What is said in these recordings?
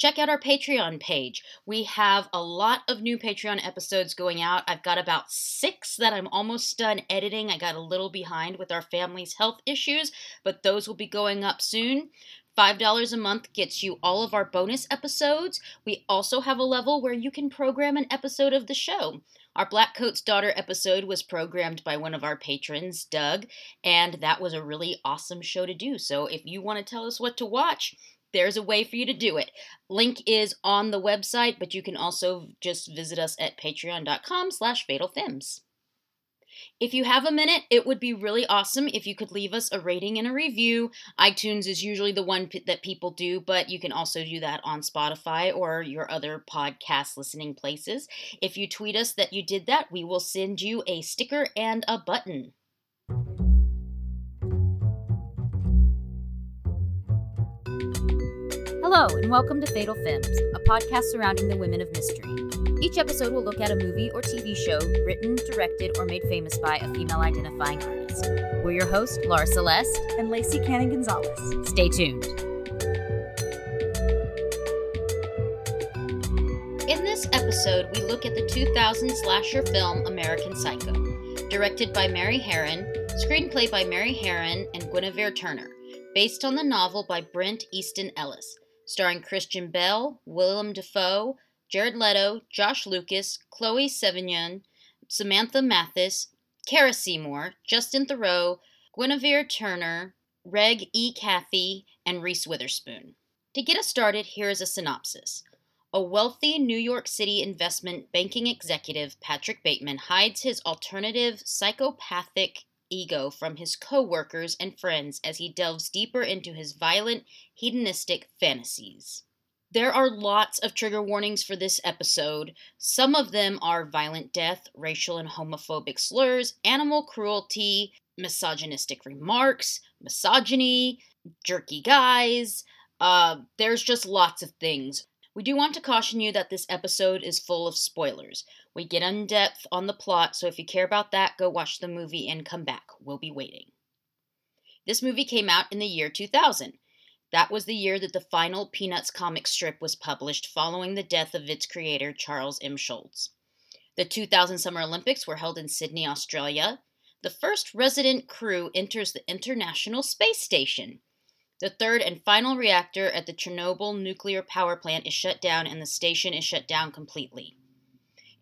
check out our Patreon page. We have a lot of new Patreon episodes going out. I've got about six that I'm almost done editing. I got a little behind with our family's health issues, but those will be going up soon. $5 a month gets you all of our bonus episodes. We also have a level where you can program an episode of the show. Our Black Coat's Daughter episode was programmed by one of our patrons, Doug, and that was a really awesome show to do. So if you want to tell us what to watch, there's a way for you to do it. Link is on the website, but you can also just visit us at patreon.com slash fatalfemmes. If you have a minute, it would be really awesome if you could leave us a rating and a review. iTunes is usually the one p- that people do, but you can also do that on Spotify or your other podcast listening places. If you tweet us that you did that, we will send you a sticker and a button. Hello, and welcome to Fatal Femmes, a podcast surrounding the women of mystery. Each episode will look at a movie or TV show written, directed, or made famous by a female identifying artist. We're your hosts, Laura Celeste and Lacey Cannon Gonzalez. Stay tuned. In this episode, we look at the 2000 slasher film American Psycho, directed by Mary Harron, screenplay by Mary Harron and Guinevere Turner, based on the novel by Bret Easton Ellis, starring Christian Bale, Willem Dafoe, Jared Leto, Josh Lucas, Chloe Sevigny, Samantha Mathis, Cara Seymour, Justin Theroux, Guinevere Turner, Reg E. Cathey, and Reese Witherspoon. To get us started, here is a synopsis. A wealthy New York City investment banking executive, Patrick Bateman, hides his alternative psychopathic ego from his co-workers and friends as he delves deeper into his violent, hedonistic fantasies. There are lots of trigger warnings for this episode. Some of them are violent death, racial and homophobic slurs, animal cruelty, misogynistic remarks, misogyny, jerky guys. Uh, there's just lots of things. We do want to caution you that this episode is full of spoilers. We get in depth on the plot, so if you care about that, go watch the movie and come back. We'll be waiting. This movie came out in the year 2000. That was the year that the final Peanuts comic strip was published following the death of its creator, Charles M. Schulz. The 2000 Summer Olympics were held in Sydney, Australia. The first resident crew enters the International Space Station. The third and final reactor at the Chernobyl nuclear power plant is shut down and the station is shut down completely.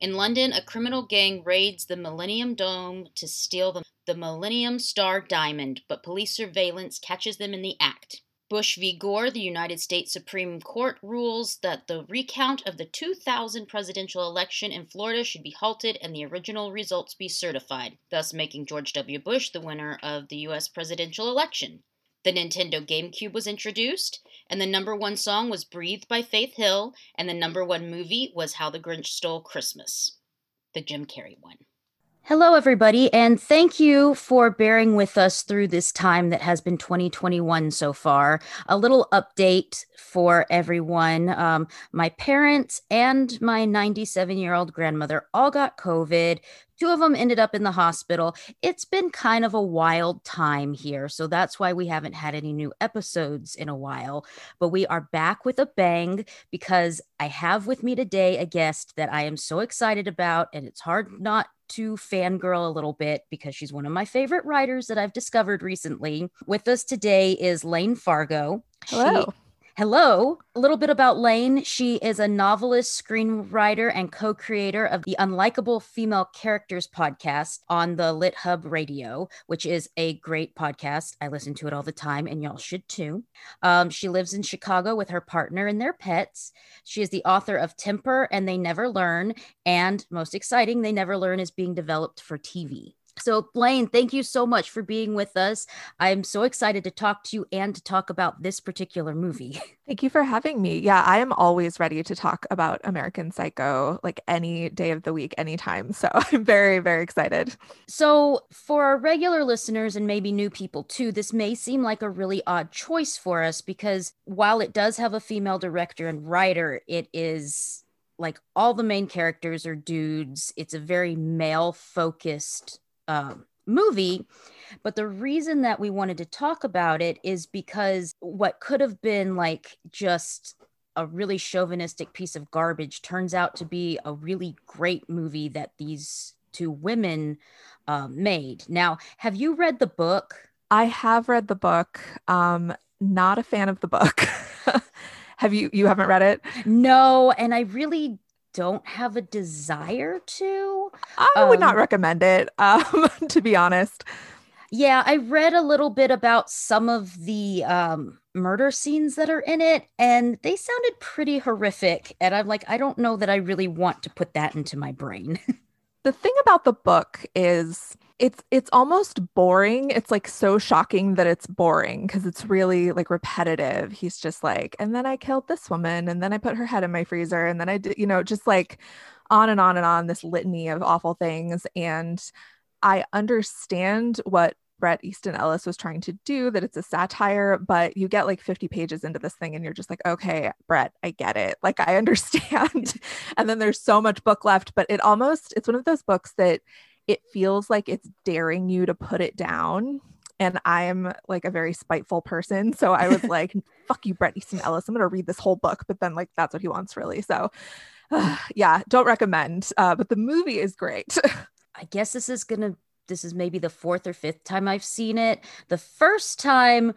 In London, a criminal gang raids the Millennium Dome to steal the, the Millennium Star Diamond, but police surveillance catches them in the act. Bush v. Gore, the United States Supreme Court rules that the recount of the 2000 presidential election in Florida should be halted and the original results be certified, thus making George W. Bush the winner of the U.S. presidential election. The Nintendo GameCube was introduced, and the number one song was Breathe by Faith Hill, and the number one movie was How the Grinch Stole Christmas, the Jim Carrey one. Hello, everybody, and thank you for bearing with us through this time that has been 2021 so far. A little update for everyone. Um, my parents and my 97 year old grandmother all got COVID. Two of them ended up in the hospital. It's been kind of a wild time here. So that's why we haven't had any new episodes in a while. But we are back with a bang because I have with me today a guest that I am so excited about. And it's hard not to fangirl a little bit because she's one of my favorite writers that I've discovered recently. With us today is Layne Fargo. Hello. She, hello. A little bit about Layne. She is a novelist, screenwriter, and co creator of the Unlikable Female Characters podcast on the Lit Hub Radio, which is a great podcast. I listen to it all the time, and y'all should too. Um, she lives in Chicago with her partner and their pets. She is the author of Temper and They Never Learn, and most exciting, They Never Learn is being developed for TV. So, Layne, thank you so much for being with us. I'm so excited to talk to you and to talk about this particular movie. Thank you for having me. Yeah, I am always ready to talk about American Psycho like any day of the week, anytime. So I'm very, very excited. So, for our regular listeners and maybe new people too, this may seem like a really odd choice for us because while it does have a female director and writer, it is like all the main characters are dudes. It's a very male focused um, movie. But the reason that we wanted to talk about it is because what could have been like just a really chauvinistic piece of garbage turns out to be a really great movie that these two women uh, made. Now, have you read the book? I have read the book. Um, not a fan of the book. have you? You haven't read it? No, and I really don't have a desire to. I would not um, recommend it, um, to be honest. Yeah, I read a little bit about some of the um, murder scenes that are in it, and they sounded pretty horrific. And I'm like, I don't know that I really want to put that into my brain. the thing about the book is it's it's almost boring. It's like so shocking that it's boring because it's really like repetitive. He's just like, and then I killed this woman, and then I put her head in my freezer, and then I did, you know, just like on and on and on this litany of awful things. And I understand what Bret Easton Ellis was trying to do, that it's a satire, but you get like 50 pages into this thing and you're just like, okay, Bret, I get it. Like, I understand. and then there's so much book left, but it almost, it's one of those books that it feels like it's daring you to put it down. And I'm like a very spiteful person. So I was like, fuck you, Bret Easton Ellis. I'm going to read this whole book. But then, like, that's what he wants, really. So, uh, yeah, don't recommend. Uh, but the movie is great. I guess this is going to this is maybe the fourth or fifth time I've seen it. The first time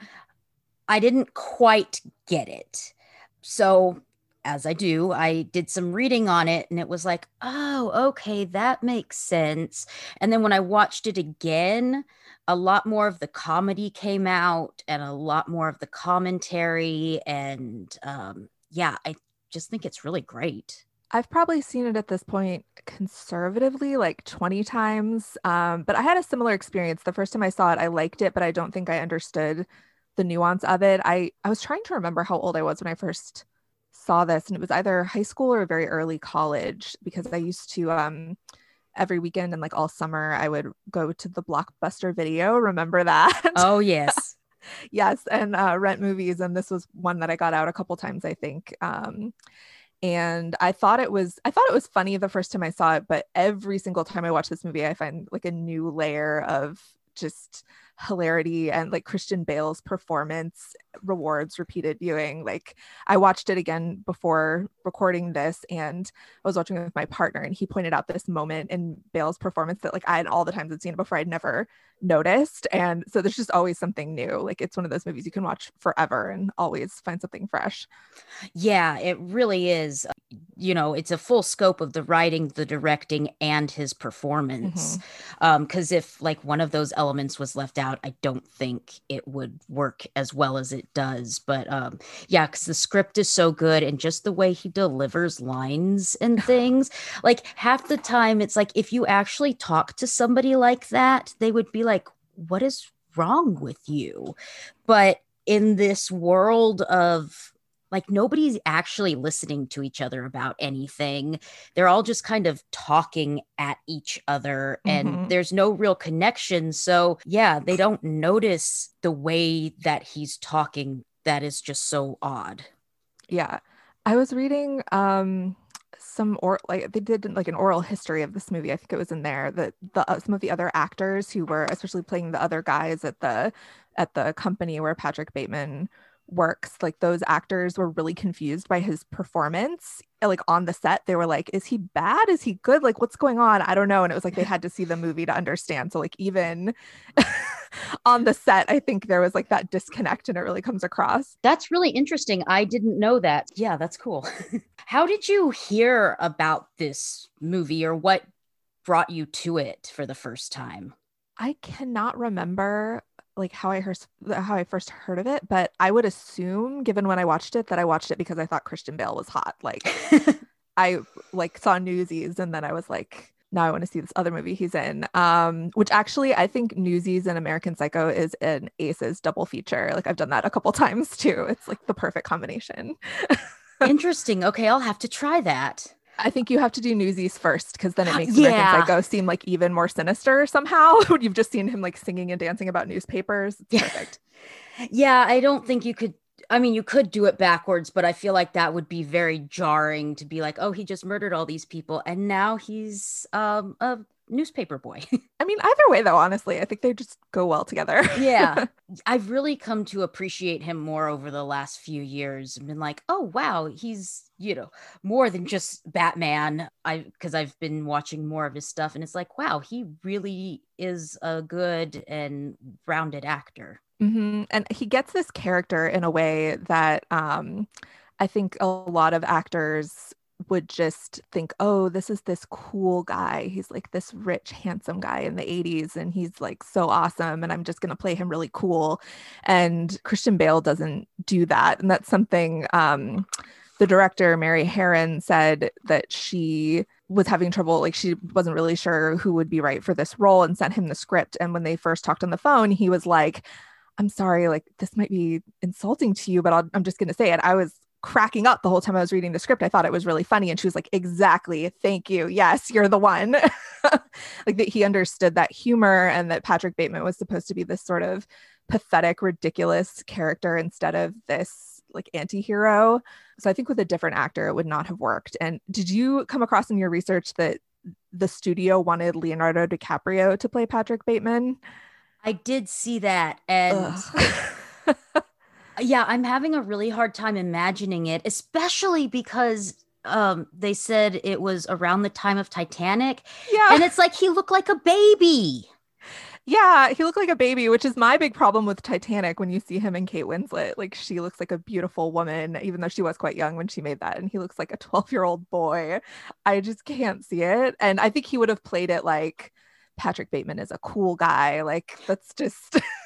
I didn't quite get it. So, as I do, I did some reading on it and it was like, oh, okay, that makes sense. And then when I watched it again, a lot more of the comedy came out and a lot more of the commentary. And um, yeah, I just think it's really great. I've probably seen it at this point conservatively like 20 times. Um, but I had a similar experience. The first time I saw it, I liked it, but I don't think I understood the nuance of it. I, I was trying to remember how old I was when I first saw this, and it was either high school or very early college because I used to um every weekend and like all summer I would go to the Blockbuster video. Remember that? Oh yes. yes, and uh, rent movies. And this was one that I got out a couple times, I think. Um, and I thought it was I thought it was funny the first time I saw it, but every single time I watch this movie, I find like a new layer of just hilarity and like Christian Bale's performance rewards repeated viewing. Like I watched it again before recording this and I was watching it with my partner and he pointed out this moment in Bale's performance that like I had all the times I'd seen it before I'd never noticed. And so there's just always something new. Like it's one of those movies you can watch forever and always find something fresh. Yeah, it really is. You know, it's a full scope of the writing, the directing, and his performance. Because mm-hmm. um, if like one of those elements was left out, I don't think it would work as well as it does. But um, yeah, because the script is so good and just the way he delivers lines and things, like half the time, it's like if you actually talk to somebody like that, they would be like, what is wrong with you? But in this world of like nobody's actually listening to each other about anything. They're all just kind of talking at each other and mm-hmm. there's no real connection. So, yeah, they don't notice the way that he's talking that is just so odd. Yeah. I was reading um some or like they did like an oral history of this movie. I think it was in there that the uh, some of the other actors who were especially playing the other guys at the at the company where Patrick Bateman works like those actors were really confused by his performance eh, like on the set. They were like is he bad? Is he good? Like what's going on? I don't know. And it was like they had to see the movie to understand. So like even on the set i think there was like that disconnect and it really comes across. That's really interesting. I didn't know that. Yeah that's cool. How did you hear about this movie or what brought you to it for the first time? I cannot remember like how I heard how I first heard of it, but I would assume, given when I watched it, that I watched it because I thought Christian Bale was hot. Like I like saw Newsies, and then I was like, now I want to see this other movie he's in. Um, which actually I think Newsies and American Psycho is an Aces double feature. Like I've done that a couple times too. It's like the perfect combination. Interesting. Okay, I'll have to try that. I think you have to do Newsies first because then it makes yeah. American Psycho seem like even more sinister somehow. You've just seen him like singing and dancing about newspapers. It's yeah. perfect. Yeah, I don't think you could. I mean, you could do it backwards, but I feel like that would be very jarring to be like, oh, he just murdered all these people, and now he's um, a newspaper boy. I mean, either way, though, honestly, I think they just go well together. yeah. I've really come to appreciate him more over the last few years and been like, oh, wow, he's, you know, more than just Batman. I, because I've been watching more of his stuff and it's like, wow, he really is a good and rounded actor. Mm-hmm. And he gets this character in a way that um, I think a lot of actors would just think, oh, this is this cool guy. He's like this rich, handsome guy in the 80s, and he's like so awesome. And I'm just going to play him really cool. And Christian Bale doesn't do that. And that's something um, the director, Mary Harron, said that she was having trouble like she wasn't really sure who would be right for this role and sent him the script and when they first talked on the phone he was like I'm sorry, like this might be insulting to you, but i am just going to say it. I was cracking up the whole time I was reading the script. I thought it was really funny. And she was like, Exactly. Thank you. Yes, you're the one. like that he understood that humor and that Patrick Bateman was supposed to be this sort of pathetic, ridiculous character instead of this like anti hero. So I think with a different actor, it would not have worked. And did you come across in your research that the studio wanted Leonardo DiCaprio to play Patrick Bateman? I did see that. And yeah, I'm having a really hard time imagining it, especially because um they said it was around the time of Titanic. Yeah. And it's like he looked like a baby. Yeah, he looked like a baby, which is my big problem with Titanic when you see him and Kate Winslet. Like she looks like a beautiful woman, even though she was quite young when she made that. And he looks like a 12 year old boy. I just can't see it. And I think he would have played it like Patrick Bateman is a cool guy. Like that's just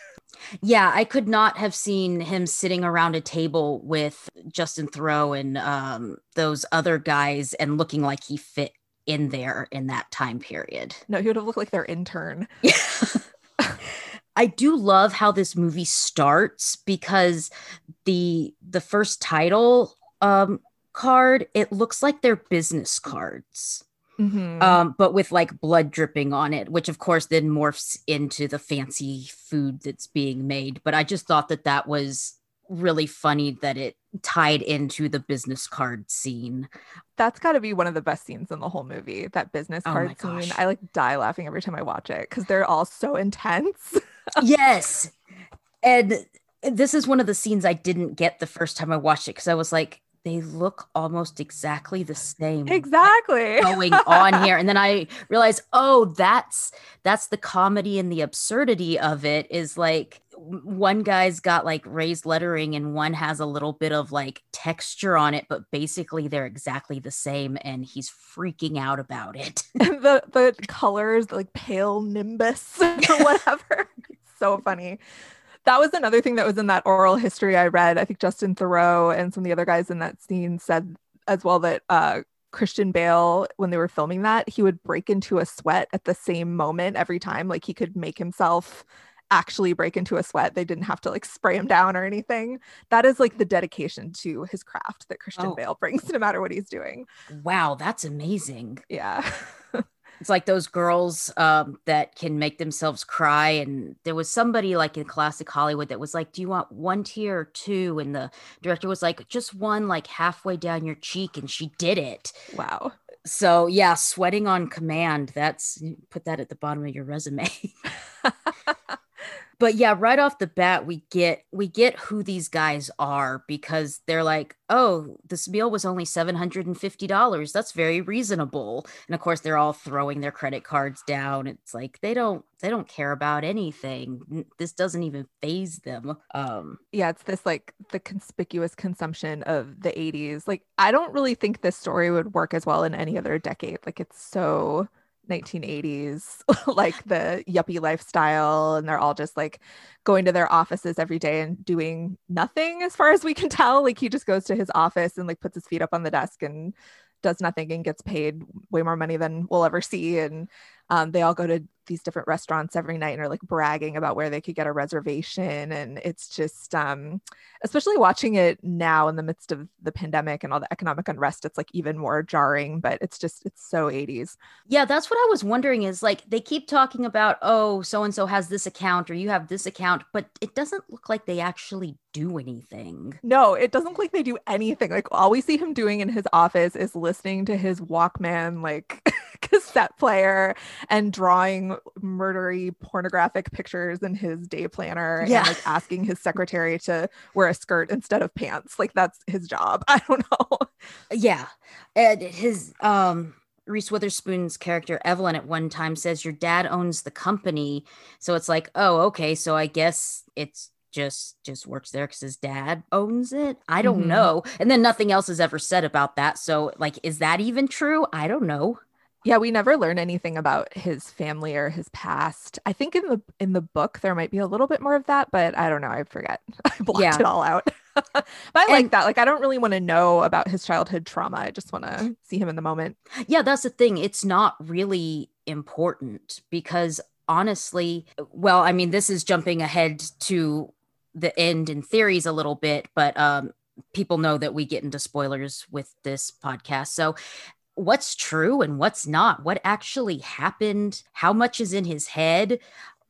Yeah, I could not have seen him sitting around a table with Justin Theroux and um, those other guys and looking like he fit in there in that time period. No, he would have looked like their intern. I do love how this movie starts because the the first title um, card it looks like they're business cards. Mm-hmm. Um, but with like blood dripping on it, which of course then morphs into the fancy food that's being made. But I just thought that that was really funny that it tied into the business card scene. That's got to be one of the best scenes in the whole movie. That business oh card oh scene. I like die laughing every time I watch it because they're all so intense. yes. And this is one of the scenes I didn't get the first time I watched it because I was like, they look almost exactly the same exactly. going on here. And then i realized oh that's that's the comedy and the absurdity of it is like one guy's got like raised lettering and one has a little bit of like texture on it but basically they're exactly the same and he's freaking out about it. The the colors like pale nimbus or whatever. So funny that was another thing that was in that oral history I read. I think Justin Theroux and some of the other guys in that scene said as well that uh, Christian Bale, when they were filming that, he would break into a sweat at the same moment every time. Like he could make himself actually break into a sweat. They didn't have to like spray him down or anything. That is like the dedication to his craft that Christian oh. Bale brings no matter what he's doing. Wow, that's amazing. Yeah. it's like those girls um, that can make themselves cry and there was somebody like in classic hollywood that was like do you want one tear or two? And the director was like just one like halfway down your cheek and she did it. Wow. So yeah sweating on command that's put that at the bottom of your resume but yeah right off the bat we get we get who these guys are because they're like oh this meal was only $750 that's very reasonable. And of course they're all throwing their credit cards down. It's like they don't they don't care about anything. This doesn't even phase them. Um yeah it's this like the conspicuous consumption of the 80s like i don't really think this story would work as well in any other decade. Like it's so 1980s like the yuppie lifestyle and they're all just like going to their offices every day and doing nothing as far as we can tell. Like he just goes to his office and like puts his feet up on the desk and does nothing and gets paid way more money than we'll ever see. And um, they all go to these different restaurants every night and are like bragging about where they could get a reservation. And it's just um especially watching it now in the midst of the pandemic and all the economic unrest it's like even more jarring but it's just it's so 80s yeah that's what i was wondering is like they keep talking about oh so and so has this account or you have this account but it doesn't look like they actually do anything. No it doesn't look like they do anything. Like all we see him doing in his office is listening to his walkman like cassette player and drawing murdery pornographic pictures in his day planner Yeah. and like asking his secretary to wear a skirt instead of pants. Like that's his job. I don't know. Yeah. And his um Reese Witherspoon's character Evelyn at one time says your dad owns the company. So it's like, oh, okay. So I guess it's just just works there because his dad owns it. I don't Mhm. know. And then nothing else is ever said about that. So like, is that even true? I don't know. Yeah, we never learn anything about his family or his past. I think in the in the book there might be a little bit more of that, but I don't know. I forget. I blocked Yeah. it all out. but I like that. Like I don't really want to know about his childhood trauma. I just want to see him in the moment. Yeah, that's the thing. It's not really important because honestly, well, I mean, this is jumping ahead to the end in theories a little bit, but um people know that we get into spoilers with this podcast. So what's true and what's not? What actually happened? How much is in his head?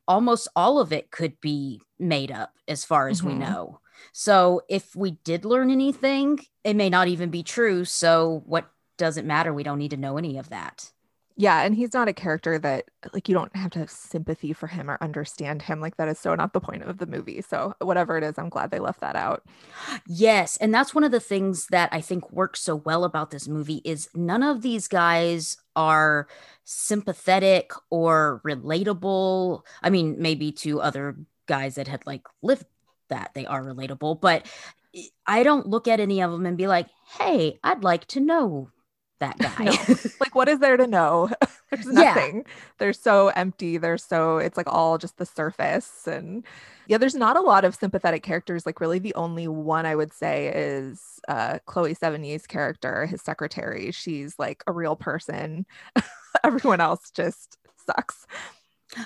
Almost all of it could be made up as far as we Mhm. know. So if we did learn anything, it may not even be true. So what doesn't matter? We don't need to know any of that. Yeah, and he's not a character that like you don't have to have sympathy for him or understand him. Like that is so not the point of the movie. So whatever it is, I'm glad they left that out. Yes, and that's one of the things that I think works so well about this movie is none of these guys are sympathetic or relatable. I mean, maybe to other guys that had like lived that they are relatable, but eh, I don't look at any of them and be like, "Hey, I'd like to know that guy." No. Like what is there to know? There's Yeah. nothing. They're so empty. They're so it's like all just the surface and yeah, there's not a lot of sympathetic characters. Like really the only one I would say is uh Chloe Sevigny's character, his secretary. She's like a real person. Everyone else just sucks.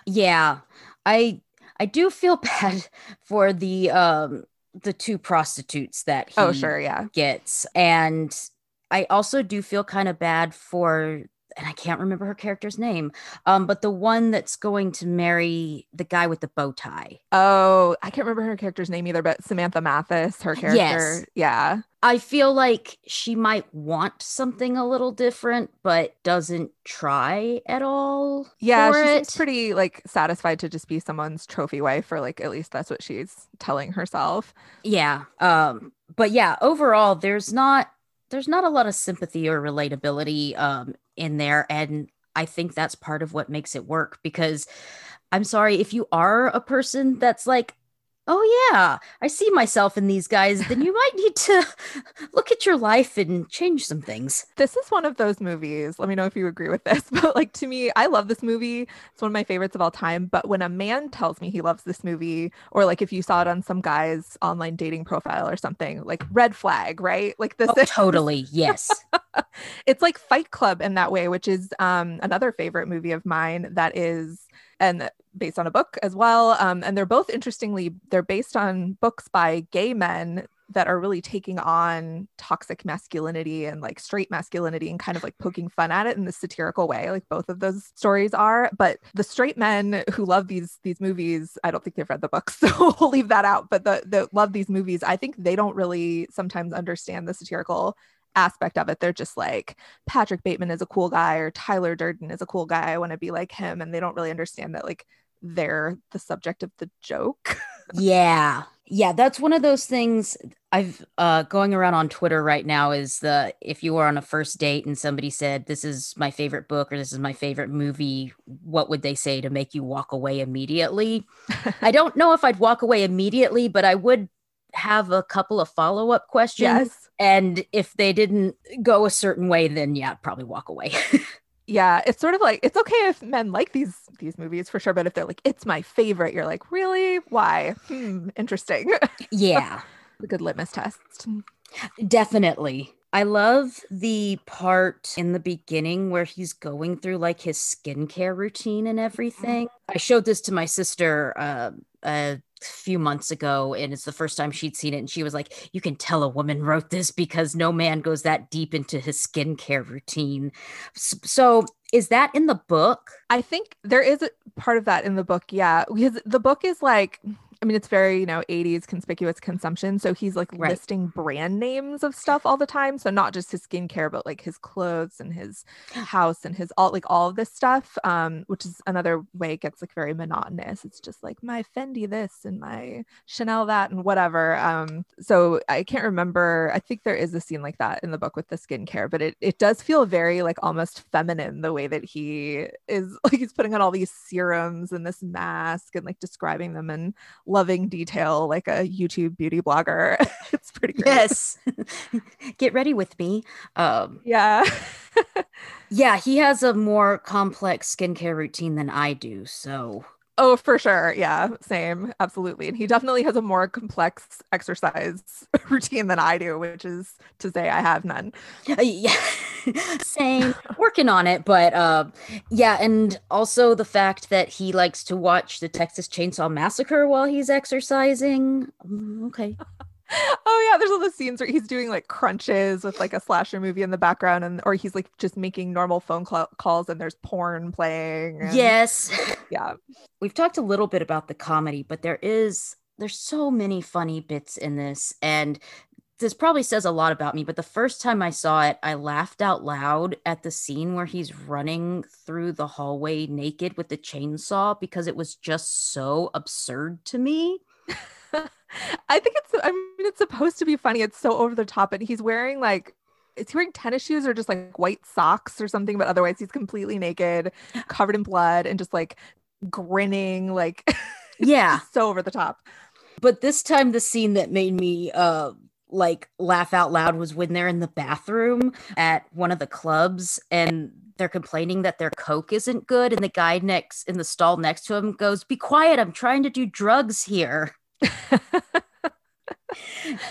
Yeah, I I do feel bad for the um the two prostitutes that he Oh, sure, yeah. gets, and I also do feel kind of bad for and I can't remember her character's name, um, but the one that's going to marry the guy with the bow tie. Oh, I can't remember her character's name either, but Samantha Mathis, her character. Yes. Yeah. I feel like she might want something a little different, but doesn't try at all. Yeah, for she it. pretty like satisfied to just be someone's trophy wife, or like at least that's what she's telling herself. yeah um but yeah overall there's not there's not a lot of sympathy or relatability um in there and i think that's part of what makes it work because i'm sorry if you are a person that's like oh yeah i see myself in these guys then you might need to look at your life and change some things This is one of those movies. Let me know if you agree with this, but like to me, I love this movie. It's one of my favorites of all time. But when a man tells me he loves this movie, or like if you saw it on some guy's online dating profile or something, like red flag, right? Like this oh, is totally yes it's like Fight Club in that way, which is um, another favorite movie of mine that is and based on a book as well. Um, and they're both interestingly they're based on books by gay men that are really taking on toxic masculinity and like straight masculinity and kind of like poking fun at it in the satirical way like both of those stories are but the straight men who love these these movies i don't think they've read the books so we'll leave that out but the the love these movies i think they don't really sometimes understand the satirical aspect of it. They're just like Patrick Bateman is a cool guy or Tyler Durden is a cool guy. I want to be like him. And they don't really understand that like they're the subject of the joke. yeah yeah that's one of those things i've uh going around on twitter right now is the if you were on a first date and somebody said this is my favorite book or this is my favorite movie what would they say to make you walk away immediately i don't know if i'd walk away immediately but i would have a couple of follow-up questions yes. and if they didn't go a certain way then yeah I'd probably walk away Yeah. It's sort of like it's okay if men like these these movies for sure. But if they're like, it's my favorite, you're like, really? Why? Hmm, interesting. yeah a good litmus test. Definitely. I love the part in the beginning where he's going through like his skincare routine and everything. I showed this to my sister uh, a few months ago, and it's the first time she'd seen it. And she was like, You can tell a woman wrote this because no man goes that deep into his skincare routine. So, is that in the book? I think there is a part of that in the book. Yeah. Because the book is like, I mean, it's very, you know, 80s conspicuous consumption. So he's like Right. listing brand names of stuff all the time. So not just his skincare, but like his clothes and his house and his all like all of this stuff. Um, which is another way it gets like very monotonous. It's just like my Fendi this and my Chanel that and whatever. Um, so I can't remember. I think there is a scene like that in the book with the skincare, but it it does feel very like almost feminine the way that he is like he's putting on all these serums and this mask and like describing them in loving detail like a YouTube beauty blogger. it's pretty great. Yes. Get ready with me. Um, Yeah. yeah, he has a more complex skincare routine than I do. So, oh, for sure. Yeah. Same. Absolutely. And he definitely has a more complex exercise routine than I do, which is to say I have none. Yeah, same. Working on it, but uh, yeah, and also the fact that he likes to watch the Texas Chainsaw Massacre while he's exercising. Mm, Okay. Oh yeah, there's all the scenes where he's doing like crunches with like a slasher movie in the background, and or he's like just making normal phone cl- calls and there's porn playing. and- Yes. yeah, We've talked a little bit about the comedy, but there is there's so many funny bits in this and this probably says a lot about me, but the first time I saw it, I laughed out loud at the scene where he's running through the hallway naked with the chainsaw because it was just so absurd to me. I think it's. I mean, it's supposed to be funny. It's so over the top, and he's wearing like. Is he wearing tennis shoes or just like white socks or something? But otherwise, he's completely naked, covered in blood, and just like grinning, like Yeah. so over the top. But this time the scene that made me uh like laugh out loud was when they're in the bathroom at one of the clubs and they're complaining that their coke isn't good and the guy next in the stall next to him goes be quiet i'm trying to do drugs here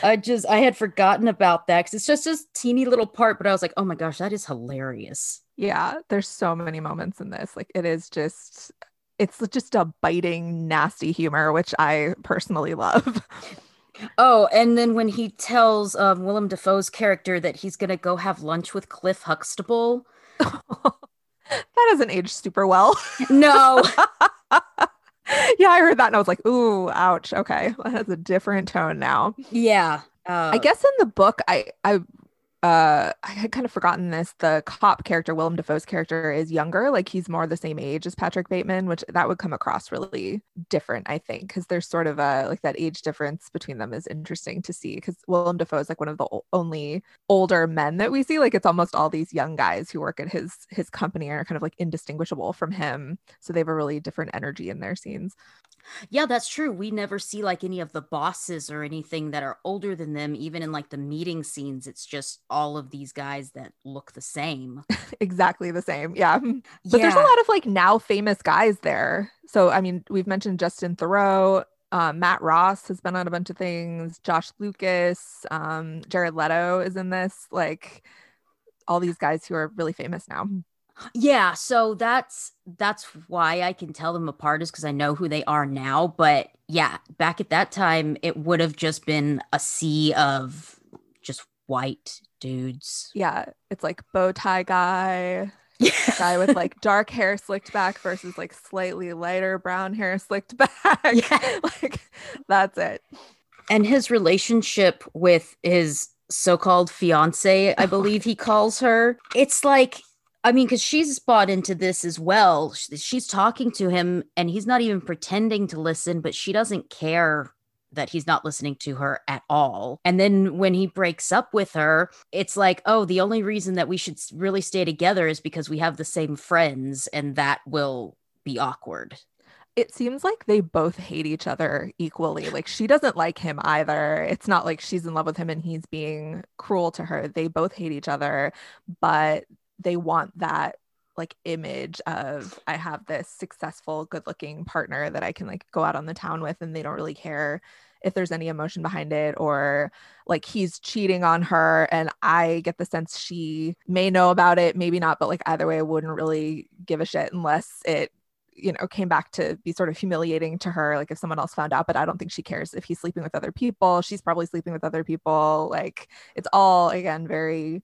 i just i had forgotten about that because it's just this teeny little part but i was like oh my gosh that is hilarious Yeah, there's so many moments in this. Like it is just it's just a biting, nasty humor, which I personally love. oh and then when he tells um, willem dafoe's character that he's gonna go have lunch with cliff huxtable that doesn't age super well. no yeah, I heard that and I was like, ooh, ouch. Okay. That has a different tone now. Yeah. Uh, I guess in the book, I I uh I had kind of forgotten this. The cop character, Willem Dafoe's character, is younger. Like he's more the same age as Patrick Bateman, which that would come across really different, I think, because there's sort of a like that age difference between them is interesting to see. Because Willem Dafoe is like one of the only older men that we see. Like it's almost all these young guys who work at his his company are kind of like indistinguishable from him. So they have a really different energy in their scenes. Yeah, that's true. We never see like any of the bosses or anything that are older than them. Even in like the meeting scenes, it's just all of these guys that look the same. exactly the same. Yeah. But there's a lot of like now famous guys there. So I mean, we've mentioned Justin Theroux, um, Matt Ross has been on a bunch of things. Josh Lucas, um, Jared Leto is in this. Like all these guys who are really famous now. Yeah, so that's that's why I can tell them apart is because I know who they are now. But yeah, back at that time, it would have just been a sea of just white dudes. Yeah, it's like bow tie guy, guy with like dark hair slicked back versus like slightly lighter brown hair slicked back. Yeah. like that's it. and his relationship with his so-called fiance i believe he calls her it's like i mean because she's bought into this as well she's talking to him and he's not even pretending to listen but she doesn't care that he's not listening to her at all and then when he breaks up with her it's like oh the only reason that we should really stay together is because we have the same friends and that will be awkward it seems like they both hate each other equally. Like she doesn't like him either. It's not like she's in love with him and he's being cruel to her. They both hate each other, but they want that like image of I have this successful, good-looking partner that I can like go out on the town with and they don't really care if there's any emotion behind it or like he's cheating on her. And I get the sense she may know about it, maybe not, but like either way I wouldn't really give a shit unless it you know came back to be sort of humiliating to her like if someone else found out but i don't think she cares if he's sleeping with other people. She's probably sleeping with other people. Like it's all again very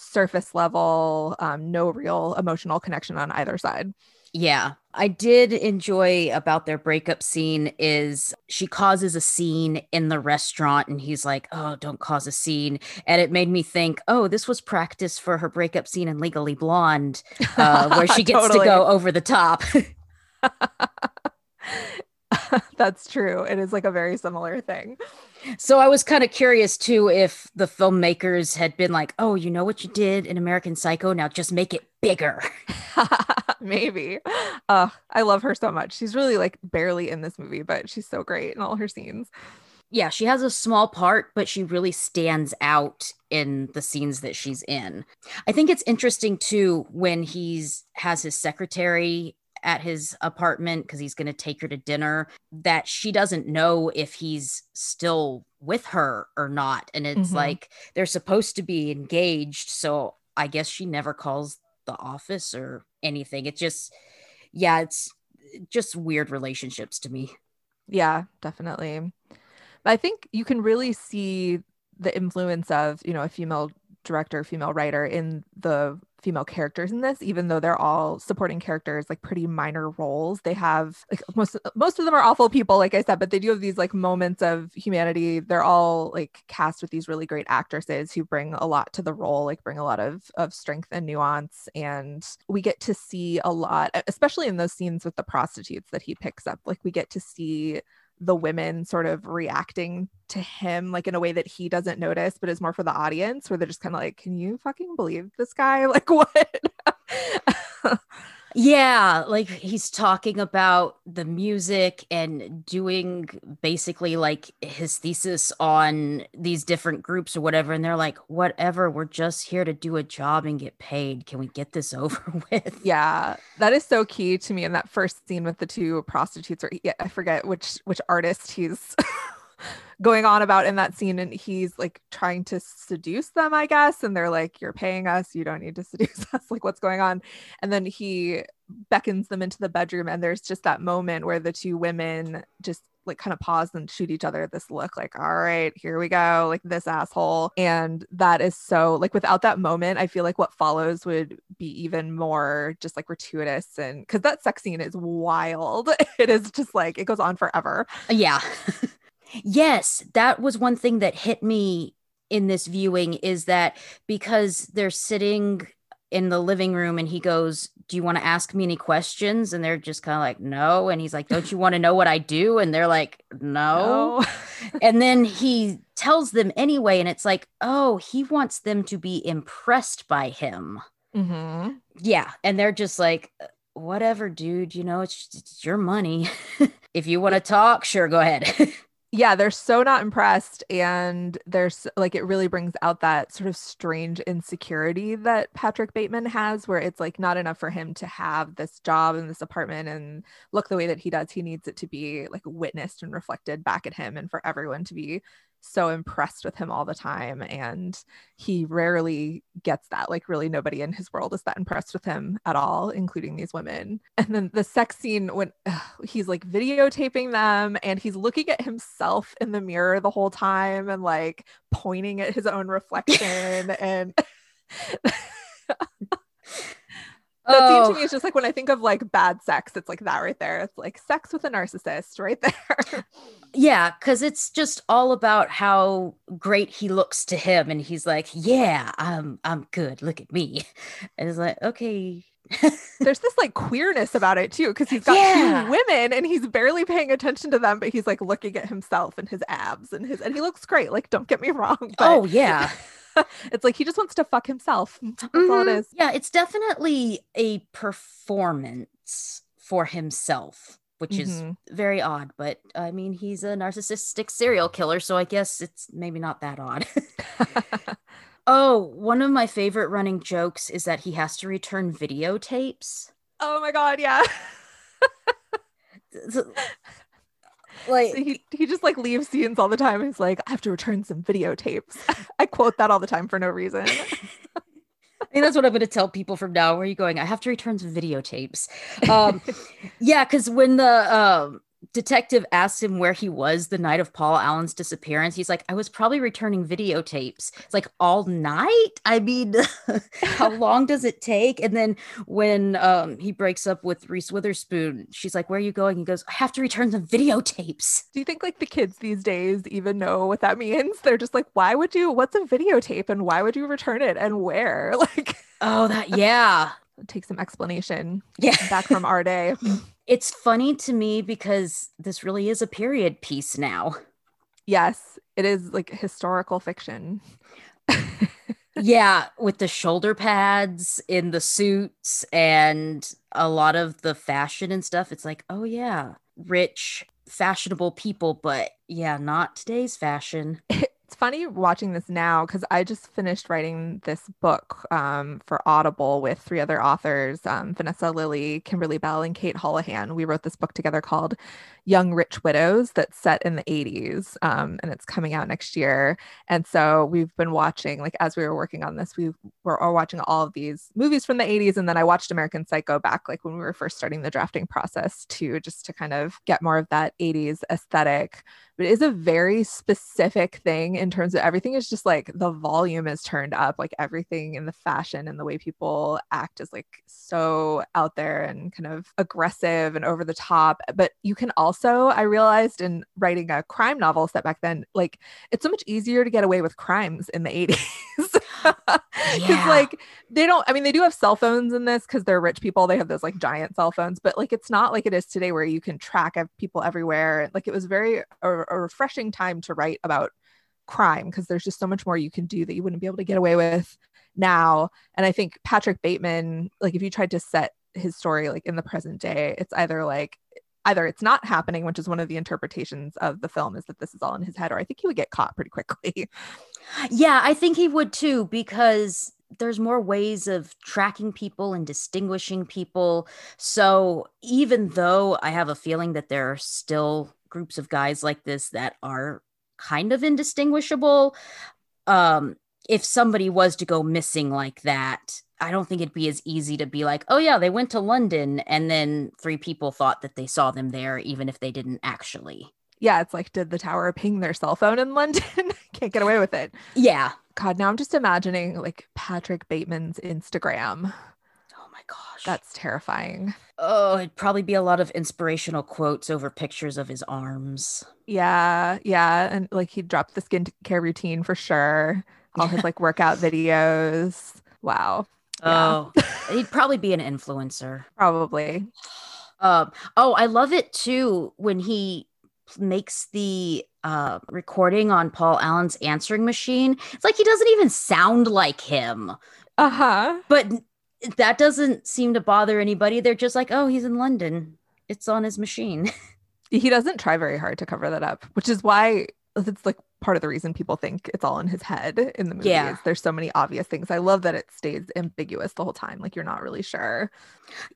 surface level um, no real emotional connection on either side Yeah. I did enjoy about their breakup scene is she causes a scene in the restaurant and he's like, "Oh, don't cause a scene." And it made me think, "Oh, this was practice for her breakup scene in Legally Blonde, uh, where she gets to go over the top." That's true. It is like a very similar thing. So I was kind of curious too if the filmmakers had been like, "Oh, you know what you did in American Psycho? Now just make it bigger." Maybe. Uh, I love her so much. She's really like barely in this movie, but she's so great in all her scenes. Yeah, she has a small part, but she really stands out in the scenes that she's in. I think it's interesting too when he's has his secretary at his apartment because he's going to take her to dinner that she doesn't know if he's still with her or not and it's mm-hmm. like they're supposed to be engaged so i guess she never calls the office or anything. It just yeah it's just weird relationships to me. Yeah definitely. But i think you can really see the influence of you know a female director female writer in the female characters in this even though they're all supporting characters like pretty minor roles. They have like most most of them are awful people like i said but they do have these like moments of humanity. They're all like cast with these really great actresses who bring a lot to the role like bring a lot of of strength and nuance and we get to see a lot especially in those scenes with the prostitutes that he picks up. Like we get to see the women sort of reacting to him like in a way that he doesn't notice but is more for the audience where they're just kind of like can you fucking believe this guy? Like what Yeah, like he's talking about the music and doing basically like his thesis on these different groups or whatever. And they're like, whatever, we're just here to do a job and get paid. Can we get this over with? Yeah, that is so key to me in that first scene with the two prostitutes, or yeah, I forget which which artist he's going on about in that scene and he's like trying to seduce them i guess and they're like you're paying us. You don't need to seduce us. Like what's going on? And then he beckons them into the bedroom and there's just that moment where the two women just like kind of pause and shoot each other this look like all right here we go like this asshole. And that is so like without that moment i feel like what follows would be even more just like gratuitous and because that sex scene is wild. It is just like it goes on forever. Yeah Yes, that was one thing that hit me in this viewing is that because they're sitting in the living room and he goes, Do you want to ask me any questions? And they're just kind of like, No. And he's like, Don't you want to know what I do? And they're like, No. no. and then he tells them anyway. And it's like, Oh, he wants them to be impressed by him. Mm-hmm. Yeah. And they're just like, Whatever, dude. You know, it's, it's your money. if you want to talk, sure, go ahead. yeah, they're so not impressed. And there's like, it really brings out that sort of strange insecurity that Patrick Bateman has, where it's like not enough for him to have this job and this apartment and look the way that he does. He needs it to be like witnessed and reflected back at him and for everyone to be so impressed with him all the time and he rarely gets that. Like really nobody in his world is that impressed with him at all including these women. And then the sex scene when ugh, he's like videotaping them and he's looking at himself in the mirror the whole time and like pointing at his own reflection and that oh. scene to me is just like when I think of like bad sex, it's like that right there. It's like sex with a narcissist right there. yeah, because it's just all about how great he looks to him, and he's like, "Yeah, I'm I'm good. Look at me," and it's like, okay. There's this like queerness about it too, because he's got yeah. two women and he's barely paying attention to them, but he's like looking at himself and his abs and his and he looks great. Like, don't get me wrong. But... Oh yeah. it's like he just wants to fuck himself. That's mm-hmm. all it mm-hmm. Yeah, it's definitely a performance for himself, which mm-hmm. is very odd. But I mean, he's a narcissistic serial killer, so I guess it's maybe not that odd. oh, one of my favorite running jokes is that he has to return videotapes. Oh my god, yeah like he, he just like leaves scenes all the time. He's like, I have to return some videotapes. I quote that all the time for no reason. I think that's what I'm going to tell people from now. Where are you going? I have to return some videotapes. Um, yeah, because when the um, detective asks him where he was the night of Paul Allen's disappearance. He's like, I was probably returning videotapes. It's like all night. I mean, how long does it take? And then when um, he breaks up with Reese Witherspoon, she's like, Where are you going? He goes, I have to return some videotapes. Do you think like the kids these days even know what that means? They're just like, Why would you? What's a videotape and why would you return it and where? Like, oh, that, yeah. Take some explanation. Yeah. Back from our day. It's funny to me because this really is a period piece now. Yes, it is like historical fiction. yeah, with the shoulder pads in the suits and a lot of the fashion and stuff. It's like, oh, yeah, rich, fashionable people, but yeah, not today's fashion. it's funny watching this now because I just finished writing this book um, for Audible with three other authors um, Vanessa Lillie, Kimberly Belle, and Cate Holahan. We wrote this book together called Young Rich Widows that's set in the 80s um, and it's coming out next year. And so we've been watching, like, as we were working on this, we were all watching all of these movies from the 80s. And then I watched American Psycho back, like, when we were first starting the drafting process, too, just to kind of get more of that 80s aesthetic but it is a very specific thing in terms of everything is just like the volume is turned up like everything in the fashion and the way people act is like so out there and kind of aggressive and over the top. But you can also i realized in writing a crime novel set back then like it's so much easier to get away with crimes in the 80s because yeah. like they don't i mean they do have cell phones in this because they're rich people. They have those like giant cell phones but like it's not like it is today where you can track people everywhere. Like it was very a, a refreshing time to write about crime because there's just so much more you can do that you wouldn't be able to get away with now. And i think patrick bateman like if you tried to set his story like in the present day it's either like either it's not happening which is one of the interpretations of the film is that this is all in his head or i think he would get caught pretty quickly. Yeah i think he would too because there's more ways of tracking people and distinguishing people. So even though i have a feeling that there are still groups of guys like this that are kind of indistinguishable um if somebody was to go missing like that I don't think it'd be as easy to be like, oh yeah, they went to London and then three people thought that they saw them there, even if they didn't actually. Yeah, it's like, did the tower ping their cell phone in London? Can't get away with it. Yeah. God, now I'm just imagining like Patrick Bateman's Instagram. Oh my gosh. That's terrifying. Oh, it'd probably be a lot of inspirational quotes over pictures of his arms. Yeah, yeah. And like he'd drop the skincare routine for sure. All his like workout videos. Wow. Oh, he'd probably be an influencer. Probably. Um, oh, I love it too when he makes the uh, recording on Paul Allen's answering machine. It's like he doesn't even sound like him. Uh huh. But that doesn't seem to bother anybody. They're just like, oh, he's in London. It's on his machine. he doesn't try very hard to cover that up, which is why it's like part of the reason people think it's all in his head in the movie yeah. there's so many obvious things. I love that it stays ambiguous the whole time. Like you're not really sure.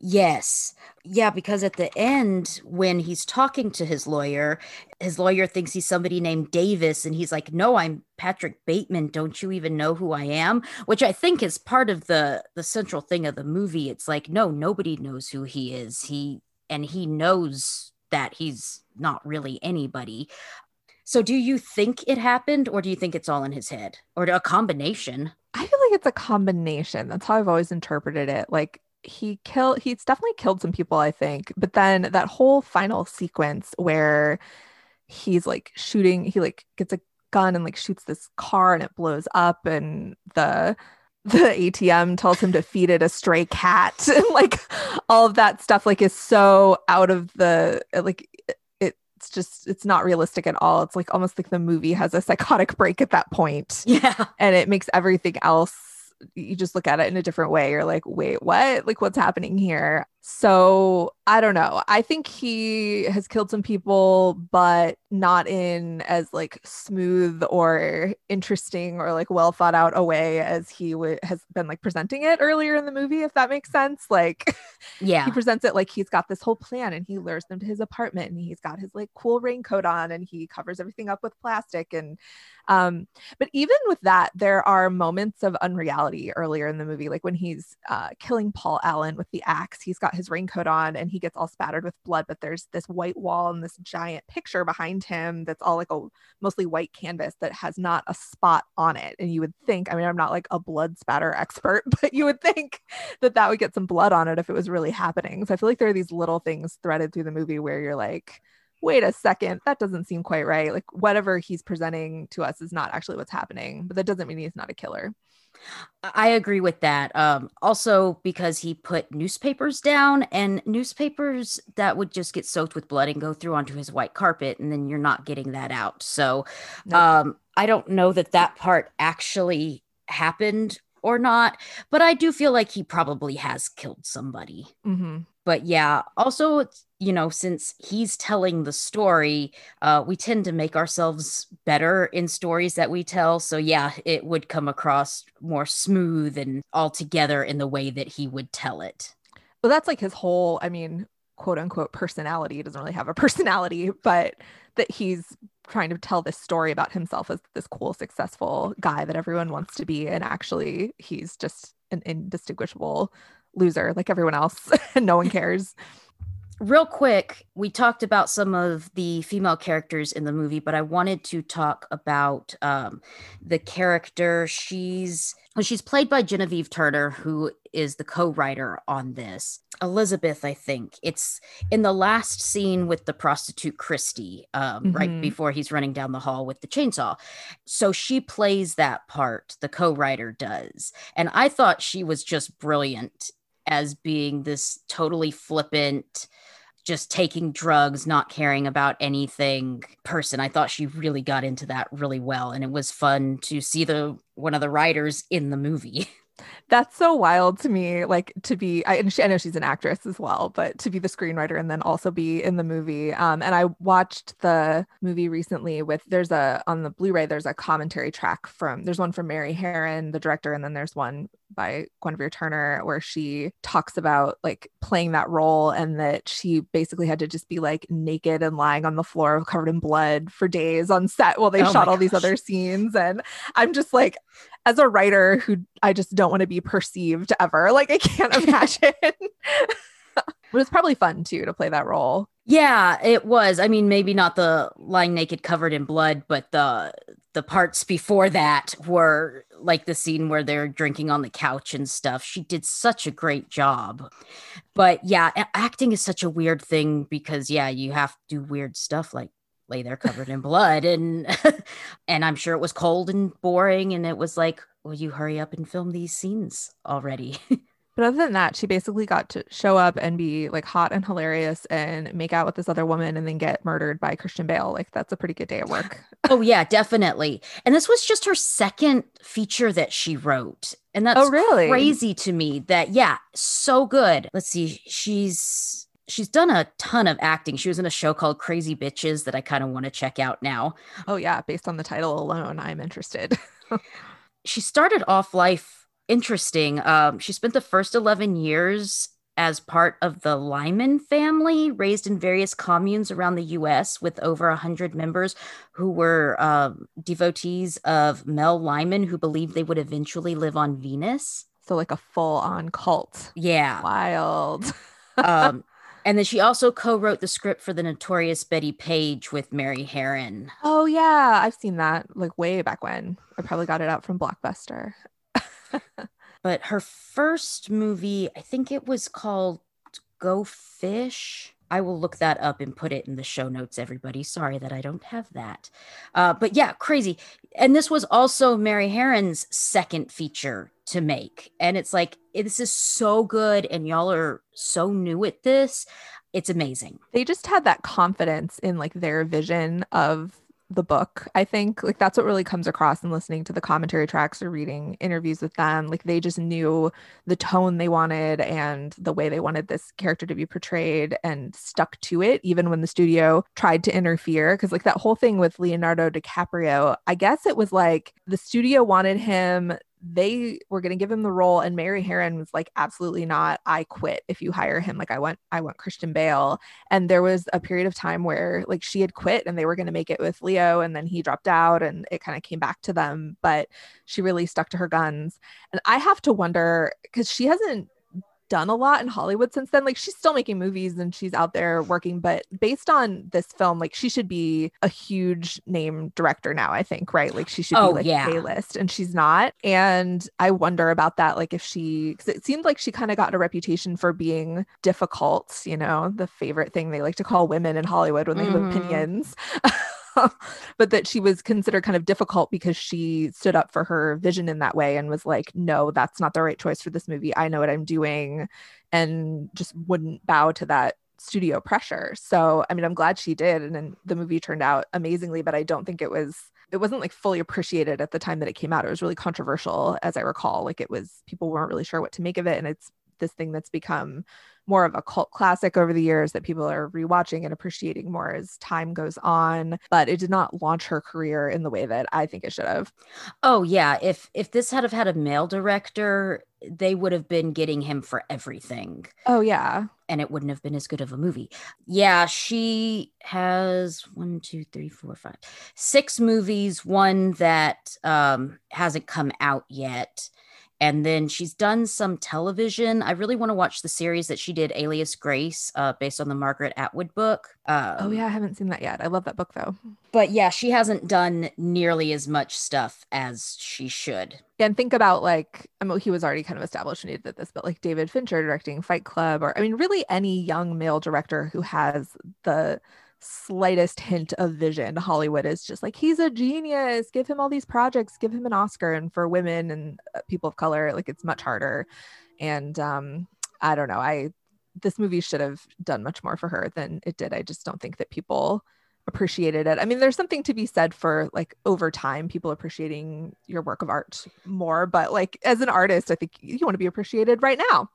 Yes. Yeah, because at the end, when he's talking to his lawyer, his lawyer thinks he's somebody named Davis, and he's like, No, I'm Patrick Bateman. Don't you even know who I am? Which I think is part of the the central thing of the movie. It's like, no, nobody knows who he is. He and he knows that he's not really anybody. So do you think it happened or do you think it's all in his head or a combination? I feel like it's a combination. That's how I've always interpreted it. Like he killed he's definitely killed some people, I think. But then that whole final sequence where he's like shooting, he like gets a gun and like shoots this car and it blows up and the the ATM tells him to feed it a stray cat and like all of that stuff like is so out of the like it's just it's not realistic at all. It's like almost like the movie has a psychotic break at that point. Yeah. And it makes everything else you just look at it in a different way. You're like, wait, what? Like, what's happening here? So I don't know. I think he has killed some people, but not in as like smooth or interesting or like well thought out a way as he w- has been like presenting it earlier in the movie, if that makes sense. Like, yeah, he presents it like he's got this whole plan and he lures them to his apartment and he's got his like cool raincoat on and he covers everything up with plastic. And, um, but even with that, there are moments of unreality earlier in the movie, like when he's uh, killing Paul Allen with the axe, he's got his raincoat on and he gets all spattered with blood, but there's this white wall and this giant picture behind him that's all like a mostly white canvas that has not a spot on it. And you would think, I mean, I'm not like a blood spatter expert, but you would think that that would get some blood on it if it was really happening. So I feel like there are these little things threaded through the movie where you're like, wait a second, that doesn't seem quite right. Like whatever he's presenting to us is not actually what's happening, but that doesn't mean he's not a killer. I agree with that. Um, also, because he put newspapers down and newspapers that would just get soaked with blood and go through onto his white carpet, and then you're not getting that out. So, nope. um, I don't know that that part actually happened or not, but I do feel like he probably has killed somebody. Mm-hmm. But yeah, also, you know, since he's telling the story, uh, we tend to make ourselves better in stories that we tell. So yeah, it would come across more smooth and all together in the way that he would tell it. Well, that's like his whole, I mean, quote unquote personality. He doesn't really have a personality, but that he's trying to tell this story about himself as this cool, successful guy that everyone wants to be. And actually, he's just an indistinguishable loser like everyone else and no one cares. Real quick, we talked about some of the female characters in the movie, but I wanted to talk about um, the character. She's she's played by Guinevere Turner, who is the co-writer on this. Elizabeth, I think it's in the last scene with the prostitute Christy, um, mm-hmm. right before he's running down the hall with the chainsaw. So she plays that part. The co-writer does, and I thought she was just brilliant as being this totally flippant just taking drugs, not caring about anything person. I thought she really got into that really well. And it was fun to see the one of the writers in the movie. That's so wild to me. Like to be, I, she, I, know she's an actress as well, but to be the screenwriter and then also be in the movie. Um, and I watched the movie recently with there's a on the Blu-ray. There's a commentary track from there's one from Mary Harron, the director, and then there's one by Guinevere Turner where she talks about like playing that role and that she basically had to just be like naked and lying on the floor covered in blood for days on set while they oh shot all these other scenes. And I'm just like, as a writer who I just don't want to be perceived ever. Like I can't imagine. but it's probably fun too to play that role. Yeah, it was. I mean, maybe not the lying naked covered in blood, but the the parts before that were like the scene where they're drinking on the couch and stuff. She did such a great job. But yeah, acting is such a weird thing because yeah, you have to do weird stuff like lay there covered in blood and and I'm sure it was cold and boring and it was like, will you hurry up and film these scenes already? But other than that, she basically got to show up and be like hot and hilarious and make out with this other woman and then get murdered by Christian Bale. Like that's a pretty good day at work. oh yeah, definitely. And this was just her second feature that she wrote. And that's oh, really? crazy to me that yeah, so good. Let's see. She's she's done a ton of acting. She was in a show called Crazy Bitches that I kind of want to check out now. Oh yeah, based on the title alone, I'm interested. she started off life interesting. Um, she spent the first 11 years as part of the Lyman family, raised in various communes around the US with over 100 members who were uh, devotees of Mel Lyman, who believed they would eventually live on Venus. So, like a full on cult. Yeah. Wild. um, and then she also co-wrote the script for the notorious Bettie Page with Mary Harron. Oh yeah, I've seen that like way back when. I probably got it out from Blockbuster. but her first movie, I think it was called Go Fish. I will look that up and put it in the show notes, everybody. Sorry that I don't have that. Uh, but yeah, crazy. And this was also Mary Harron's second feature to make. And it's like, this is so good. And y'all are so new at this. It's amazing. They just had that confidence in like their vision of the book. I think like that's what really comes across in listening to the commentary tracks or reading interviews with them. Like they just knew the tone they wanted and the way they wanted this character to be portrayed and stuck to it, even when the studio tried to interfere. Cause like that whole thing with Leonardo DiCaprio, I guess it was like the studio wanted him they were going to give him the role and Mary Harron was like absolutely not. I quit if you hire him. Like I want I want Christian Bale. And there was a period of time where like she had quit and they were going to make it with Leo and then he dropped out and it kind of came back to them but she really stuck to her guns. And I have to wonder cuz she hasn't done a lot in Hollywood since then. Like she's still making movies and she's out there working, but based on this film, like she should be a huge name director now, I think, right? Like she should Oh, be like yeah. A list and she's not. And I wonder about that. Like if she, because it seemed like she kind of got a reputation for being difficult, you know, the favorite thing they like to call women in Hollywood when they Mhm. have opinions. but that she was considered kind of difficult because she stood up for her vision in that way and was like, no, that's not the right choice for this movie. I know what I'm doing and just wouldn't bow to that studio pressure. So, I mean, I'm glad she did. And then the movie turned out amazingly, but I don't think it was. It wasn't like fully appreciated at the time that it came out. It was really controversial, as I recall. Like it was, people weren't really sure what to make of it. And it's this thing that's become more of a cult classic over the years that people are rewatching and appreciating more as time goes on. But it did not launch her career in the way that I think it should have. Oh yeah, if if this had have had a male director, they would have been getting him for everything. Oh, yeah. and it wouldn't have been as good of a movie. Yeah, she has one, two, three, four, five, six movies, one that um, hasn't come out yet. And then she's done some television. I really want to watch the series that she did, Alias Grace, uh, based on the Margaret Atwood book. Um, Oh, yeah. I haven't seen that yet. I love that book, though. But yeah, she hasn't done nearly as much stuff as she should. and think about like I mean he was already kind of established when he did this, but like David Fincher directing Fight Club, or I mean, really any young male director who has the slightest hint of vision, Hollywood is just like he's a genius. Give him all these projects, give him an Oscar. And for women and uh, people of color, like it's much harder. And um, I don't know. I this movie should have done much more for her than it did. I just don't think that people appreciated it. I mean, there's something to be said for like over time, people appreciating your work of art more. But like as an artist, I think you want to be appreciated right now.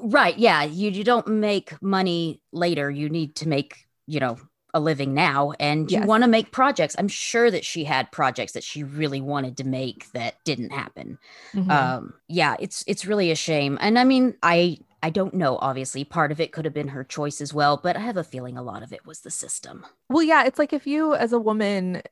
Right. Yeah. You, you don't make money later. You need to make, you know, a living now and you want to make projects. I'm sure that she had projects that she really wanted to make that didn't happen. Mhm. Um yeah, it's it's really a shame. And I mean, I I don't know obviously part of it could have been her choice as well, but I have a feeling a lot of it was the system. well, yeah, it's like if you as a woman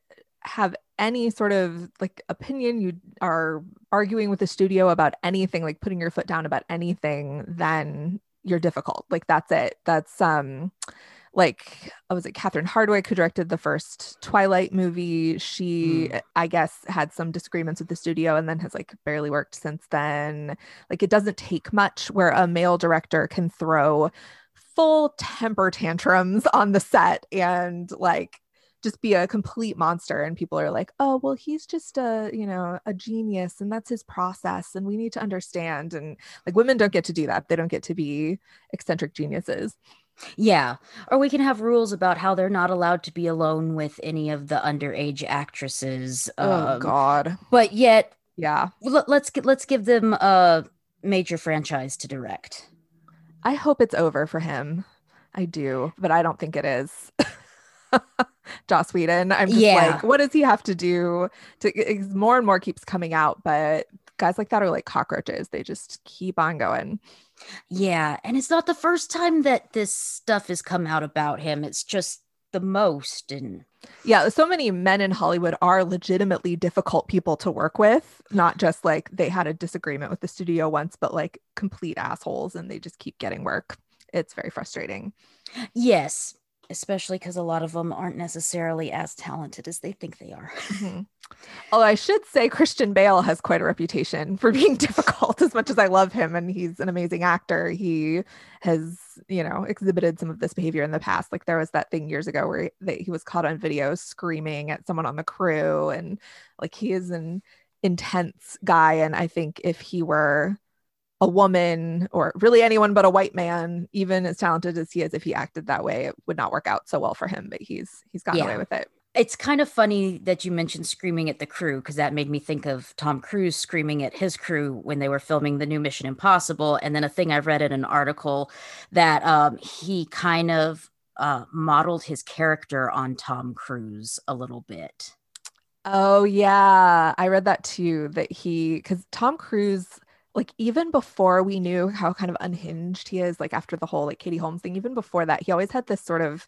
have any sort of like opinion, you are arguing with the studio about anything, like putting your foot down about anything, then you're difficult. Like that's it. That's um like uh, was it Catherine Hardwicke who directed the first Twilight movie? She, I guess, had some disagreements with the studio and then has like barely worked since then. Like it doesn't take much where a male director can throw full temper tantrums on the set and like just be a complete monster and people are like oh well he's just a you know a genius and that's his process and we need to understand and like women don't get to do that they don't get to be eccentric geniuses Yeah. Or we can have rules about how they're not allowed to be alone with any of the underage actresses. oh um, god But yet yeah let, let's get let's give them a major franchise to direct. i hope it's over for him i do but i don't think it is joss whedon i'm just Yeah. like what does he have to do to more and more keeps coming out but guys like that are like cockroaches they just keep on going Yeah, and it's not the first time that this stuff has come out about him. It's just the most and Yeah, so many men in Hollywood are legitimately difficult people to work with, not just like they had a disagreement with the studio once, but like complete assholes and they just keep getting work. It's very frustrating. yes, especially cuz a lot of them aren't necessarily as talented as they think they are. Mhm. Although I should say Christian Bale has quite a reputation for being difficult as much as I love him and he's an amazing actor. He has, you know, exhibited some of this behavior in the past. Like there was that thing years ago where he, that he was caught on video screaming at someone on the crew and like he is an intense guy and I think if he were a woman or really anyone but a white man, even as talented as he is, if he acted that way, it would not work out so well for him. But he's he's gotten Yeah. away with it. It's kind of funny that you mentioned screaming at the crew because that made me think of Tom Cruise screaming at his crew when they were filming the new Mission Impossible. And then a thing I read in an article that um, he kind of uh, modeled his character on Tom Cruise a little bit. Oh yeah, I read that too. That he, because Tom Cruise, like even before we knew how kind of unhinged he is, like after the whole like Katie Holmes thing, even before that, he always had this sort of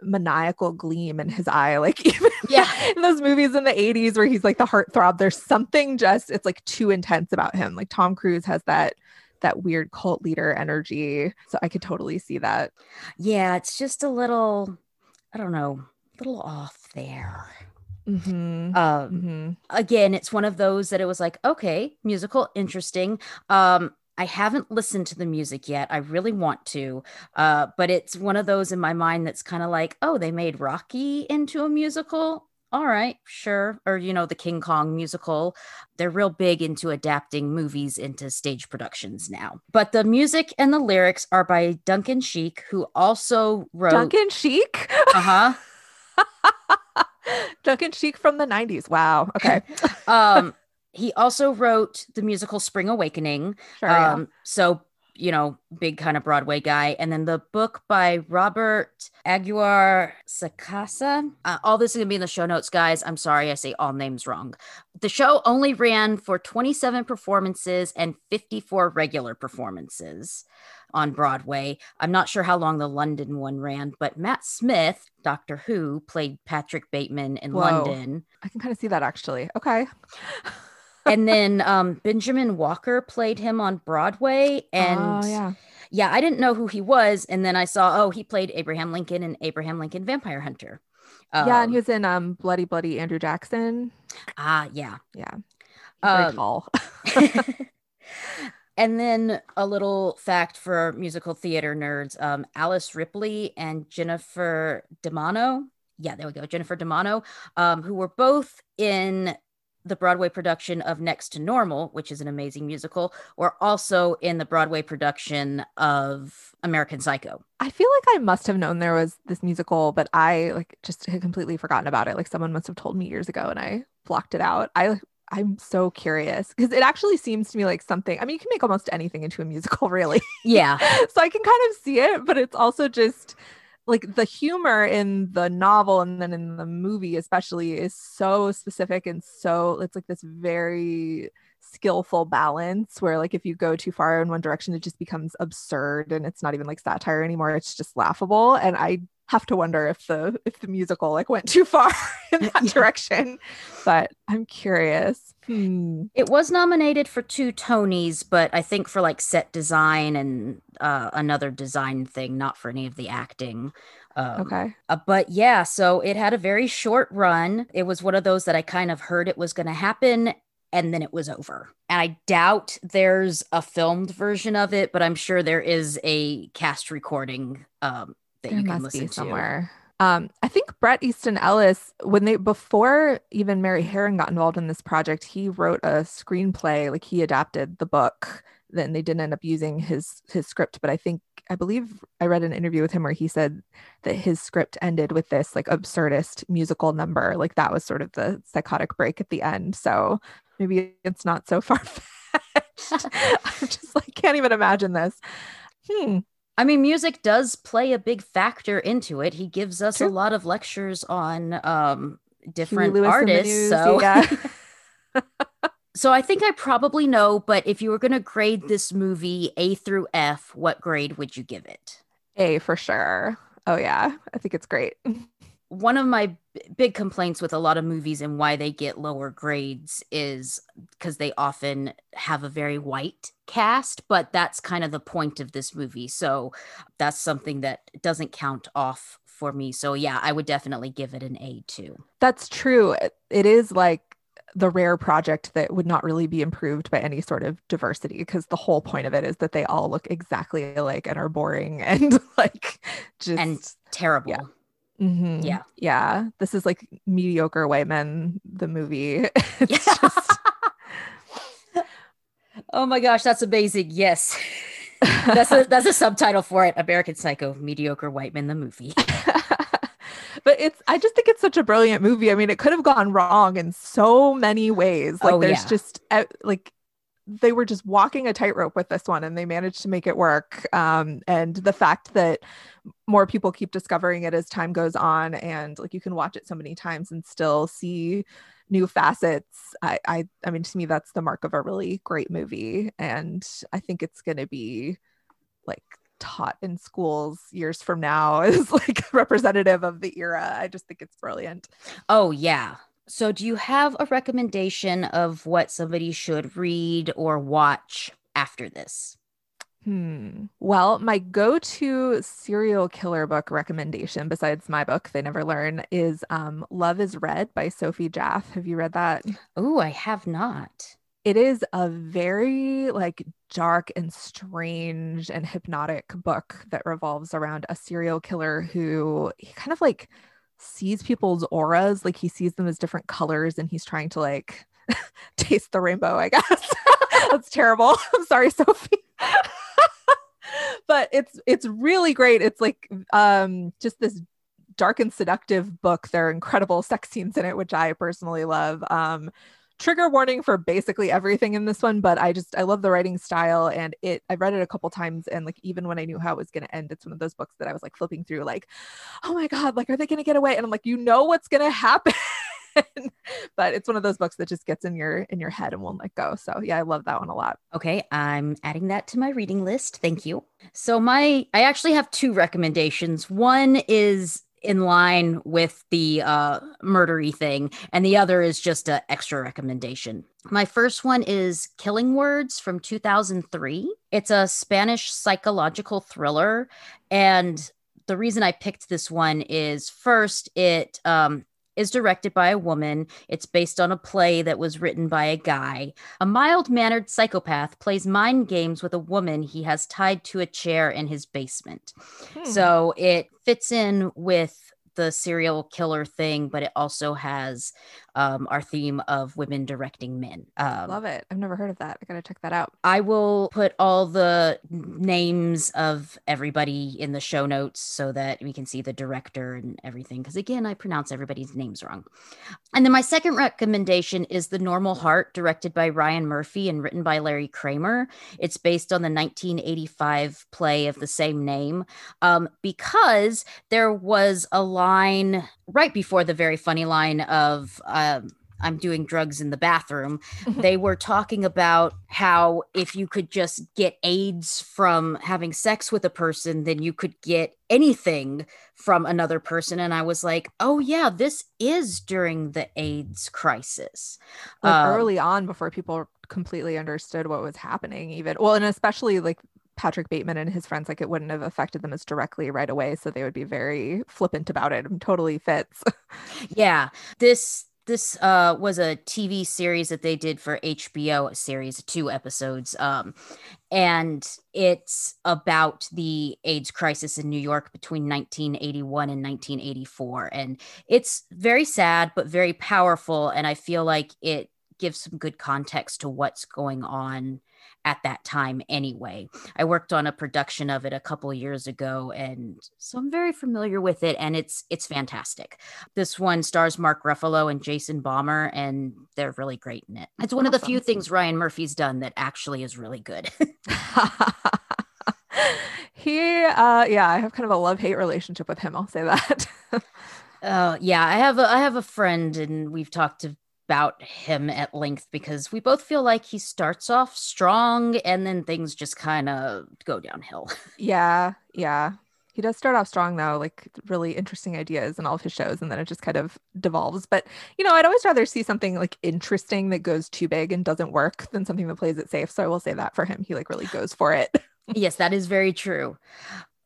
maniacal gleam in his eye. Like even Yeah. in those movies in the 80s where he's like the heartthrob, there's something just it's like too intense about him. Like Tom Cruise has that that weird cult leader energy. So I could totally see that. Yeah, it's just a little, I don't know, a little off there. Mm-hmm. Um, Mm-hmm. again, it's one of those that it was like, okay, musical, interesting. Um, I haven't listened to the music yet. I really want to, uh, but it's one of those in my mind that's kind of like, oh, they made Rocky into a musical. All right, sure. Or, you know, the King Kong musical. They're real big into adapting movies into stage productions now. But the music and the lyrics are by Duncan Sheik, who also wrote. Duncan Sheik. Uh huh. Duncan Sheik from the 90s. Wow. Okay. um, he also wrote the musical Spring Awakening. Sure. yeah. Um, so you know, big kind of Broadway guy. And then the book by Robert Aguiar Sacasa. Uh, all this is gonna be in the show notes, guys. I'm sorry, I say all names wrong. The show only ran for 27 performances and 54 regular performances on Broadway. I'm not sure how long the London one ran, but Matt Smith, Doctor Who, played Patrick Bateman in Whoa. London. I can kind of see that actually. Okay. and then um, Benjamin Walker played him on Broadway. And oh, yeah. yeah, I didn't know who he was. And then I saw, oh, he played Abraham Lincoln in Abraham Lincoln Vampire Hunter. yeah. And Um, he was in um, Bloody Bloody Andrew Jackson. ah, yeah. Yeah. He's very Um, tall. and then a little fact for musical theater nerds um, Alice Ripley and Jennifer Damiano. Yeah, there we go. Jennifer Damiano, um, who were both in the Broadway production of Next to Normal, which is an amazing musical, or also in the Broadway production of American Psycho. I feel like I must have known there was this musical, but I like just had completely forgotten about it. Like someone must have told me years ago and I blocked it out. I I'm so curious because it actually seems to me like something. I mean, you can make almost anything into a musical, really. Yeah. so I can kind of see it, but it's also just like the humor in the novel and then in the movie especially is so specific and so it's like this very skillful balance where like if you go too far in one direction it just becomes absurd and it's not even like satire anymore it's just laughable. And i have to wonder if the if the musical like went too far in that Yeah. direction but i'm curious hmm. It was nominated for two Tonys, but I think for like set design and uh, another design thing, not for any of the acting. Um, okay Uh, but yeah, so it had a very short run. It was one of those that I kind of heard it was going to happen and then it was over. And I doubt there's a filmed version of it, but I'm sure there is a cast recording um, that there you can must listen be to. somewhere. Um, I think Bret Easton Ellis, when they before even Mary Harron got involved in this project, he wrote a screenplay, like he adapted the book. Then they didn't end up using his his script, but I think I believe I read an interview with him where he said that his script ended with this like absurdist musical number. Like that was sort of the psychotic break at the end. So maybe it's not so far fetched. I'm just like can't even imagine this. Hmm. I mean, music does play a big factor into it. He gives us a lot of lectures on um, different Lewis in the artists. news, So, yeah. so I think I probably know. But if you were going to grade this movie A through F, what grade would you give it? A for sure. Oh yeah, I think it's great. One of my b- big complaints with a lot of movies and why they get lower grades is because they often have a very white cast, but that's kind of the point of this movie. So that's something that doesn't count off for me. So yeah, I would definitely give it an A too. That's true. It- It is like the rare project that would not really be improved by any sort of diversity because the whole point of it is that they all look exactly alike and are boring and like just And terrible. Mhm. yeah. yeah. This is like mediocre white men. The movie. it's just oh my gosh, that's amazing. Yes. that's a that's a subtitle for it. American Psycho, mediocre white men the movie. but it's I just think it's such a brilliant movie. I mean, it could have gone wrong in so many ways. Like Oh, there's yeah. just uh, like they were just walking a tightrope with this one and they managed to make it work. Um, and the fact that more people keep discovering it as time goes on and like you can watch it so many times and still see new facets. I I I mean to me that's the mark of a really great movie. And I think it's gonna be like taught in schools years from now as like representative of the era. I just think it's brilliant. Oh yeah. So do you have a recommendation of what somebody should read or watch after this? Hmm. Well, my go to serial killer book recommendation, besides my book, They Never Learn, is um, Love is Red by Sophie Jaff. Have you read that? Oh, I have not. It is a very like dark and strange and hypnotic book that revolves around a serial killer who he kind of like sees people's auras, like he sees them as different colors and he's trying to like taste the rainbow, I guess. That's terrible. I'm sorry, Sophie. but it's it's really great. It's like um just this dark and seductive book. There are incredible sex scenes in it, which I personally love. Um trigger warning for basically everything in this one, but I just I love the writing style and it I've read it a couple times and like even when I knew how it was gonna end, it's one of those books that I was like flipping through, like, oh my God, like are they gonna get away? And I'm like, you know what's gonna happen. but it's one of those books that just gets in your in your head and won't let go. So yeah, I love that one a lot. Okay, I'm adding that to my reading list. Thank you. So my I actually have two recommendations. One is in line with the uh, murdery thing, and the other is just an extra recommendation. My first one is Killing Words from 2003. It's a Spanish psychological thriller, and the reason I picked this one is first, it um, is directed by a woman. It's based on a play that was written by a guy. A mild mannered psychopath plays mind games with a woman he has tied to a chair in his basement. Hmm. So it fits in with the serial killer thing, but it also has um, our theme of women directing men. Um, Love it. I've never heard of that. I gotta check that out. I will put all the names of everybody in the show notes so that we can see the director and everything. Because again, I pronounce everybody's names wrong. And then my second recommendation is The Normal Heart, directed by Ryan Murphy and written by Larry Kramer. It's based on the 1985 play of the same name um, because there was a line right before the very funny line of um, I'm doing drugs in the bathroom. they were talking about how if you could just get AIDS from having sex with a person, then you could get anything from another person. And I was like, oh, yeah, this is during the AIDS crisis. Like um, early on, before people completely understood what was happening, even. Well, and especially like Patrick Bateman and his friends, like it wouldn't have affected them as directly right away. So they would be very flippant about it. it totally fits. yeah. This this uh, was a TV series that they did for HBO, series, two episodes. Um, and it's about the AIDS crisis in New York between 1981 and 1984. And it's very sad, but very powerful. And I feel like it gives some good context to what's going on at that time anyway. I worked on a production of it a couple years ago and so I'm very familiar with it and it's it's fantastic. This one stars Mark Ruffalo and Jason Bomer and they're really great in it. It's one awesome. of the few things Ryan Murphy's done that actually is really good. he uh yeah, I have kind of a love-hate relationship with him, I'll say that. uh yeah, I have a I have a friend and we've talked to about him at length because we both feel like he starts off strong and then things just kind of go downhill. Yeah, yeah. He does start off strong though, like really interesting ideas in all of his shows, and then it just kind of devolves. But you know, I'd always rather see something like interesting that goes too big and doesn't work than something that plays it safe. So I will say that for him, he like really goes for it. yes, that is very true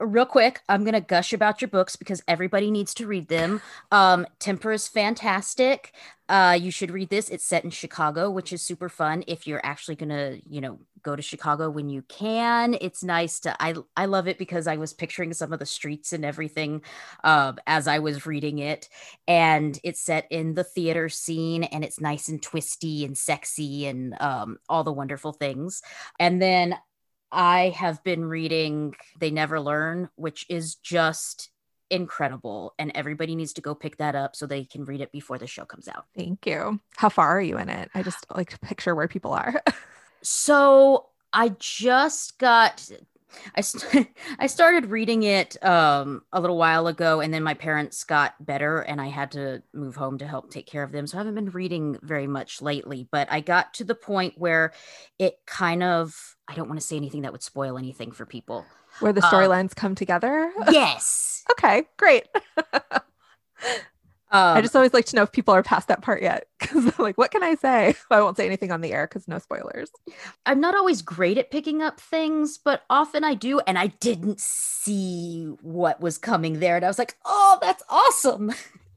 real quick, I'm gonna gush about your books because everybody needs to read them. Um, Temper is fantastic. Uh, you should read this. It's set in Chicago, which is super fun. If you're actually gonna, you know, go to Chicago when you can, it's nice to. I I love it because I was picturing some of the streets and everything uh, as I was reading it, and it's set in the theater scene, and it's nice and twisty and sexy and um, all the wonderful things. And then I have been reading They Never Learn, which is just incredible. And everybody needs to go pick that up so they can read it before the show comes out. Thank you. How far are you in it? I just like to picture where people are. so I just got I st- I started reading it um, a little while ago, and then my parents got better, and I had to move home to help take care of them. So I haven't been reading very much lately. But I got to the point where it kind of I don't want to say anything that would spoil anything for people. Where the um, storylines um, come together. Yes. okay, great. Um, I just always like to know if people are past that part yet. Because like, what can I say? I won't say anything on the air because no spoilers. I'm not always great at picking up things, but often I do. And I didn't see what was coming there. And I was like, oh, that's awesome.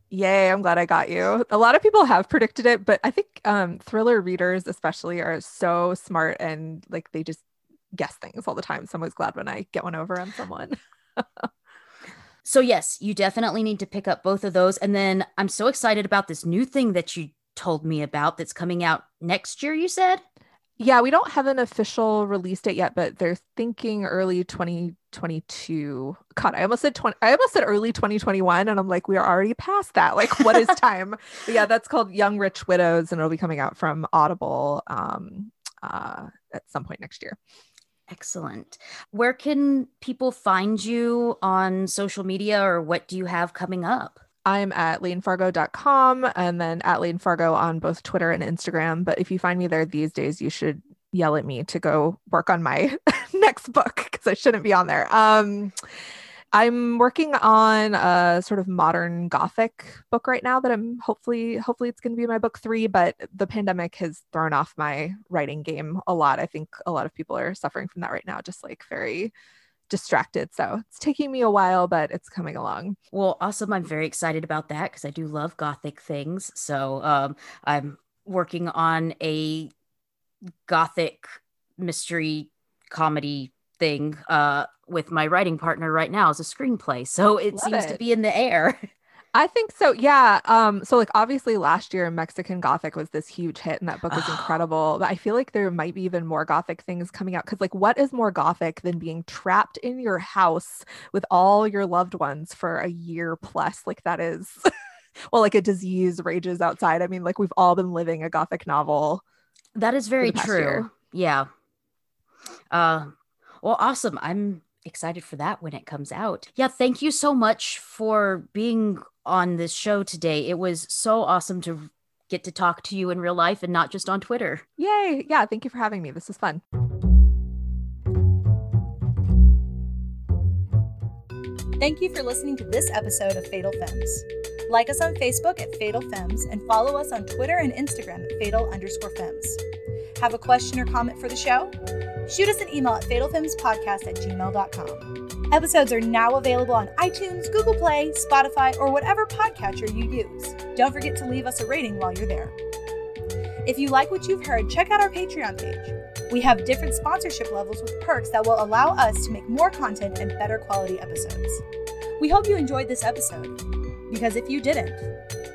Yay, I'm glad I got you. A lot of people have predicted it, but I think um, thriller readers, especially, are so smart and like they just guess things all the time. So I'm always glad when I get one over on someone. So, yes, you definitely need to pick up both of those. And then I'm so excited about this new thing that you told me about that's coming out next year, you said? Yeah, we don't have an official release date yet, but they're thinking early 2022. God, I almost said 20, I almost said early 2021, and I'm like, we are already past that. Like, what is time? yeah, that's called Young Rich Widows, and it'll be coming out from Audible um, uh, at some point next year. Excellent. Where can people find you on social media or what do you have coming up? I'm at laynefargo.com and then at laynefargo on both Twitter and Instagram. But if you find me there these days, you should yell at me to go work on my next book because I shouldn't be on there. Um, I'm working on a sort of modern gothic book right now that I'm hopefully hopefully it's going to be my book 3 but the pandemic has thrown off my writing game a lot. I think a lot of people are suffering from that right now just like very distracted. So it's taking me a while, but it's coming along. Well, awesome. I'm very excited about that because I do love gothic things. So um, I'm working on a gothic mystery comedy thing uh, with my writing partner right now as a screenplay. So it Love seems it. to be in the air. I think so. Yeah. Um, so like obviously last year Mexican Gothic was this huge hit and that book was incredible. But I feel like there might be even more gothic things coming out. Cause like what is more gothic than being trapped in your house with all your loved ones for a year plus? Like that is well, like a disease rages outside. I mean, like we've all been living a gothic novel. That is very true. Year. Yeah. Uh well, awesome. I'm excited for that when it comes out. Yeah, thank you so much for being on this show today. It was so awesome to get to talk to you in real life and not just on Twitter. Yay. Yeah, thank you for having me. This is fun. Thank you for listening to this episode of Fatal Femmes. Like us on Facebook at Fatal Femmes and follow us on Twitter and Instagram at Fatal underscore Femmes. Have a question or comment for the show? Shoot us an email at fatalfemmespodcast at gmail.com. Episodes are now available on iTunes, Google Play, Spotify, or whatever podcatcher you use. Don't forget to leave us a rating while you're there. If you like what you've heard, check out our Patreon page. We have different sponsorship levels with perks that will allow us to make more content and better quality episodes. We hope you enjoyed this episode, because if you didn't,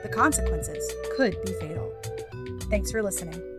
the consequences could be fatal. Thanks for listening.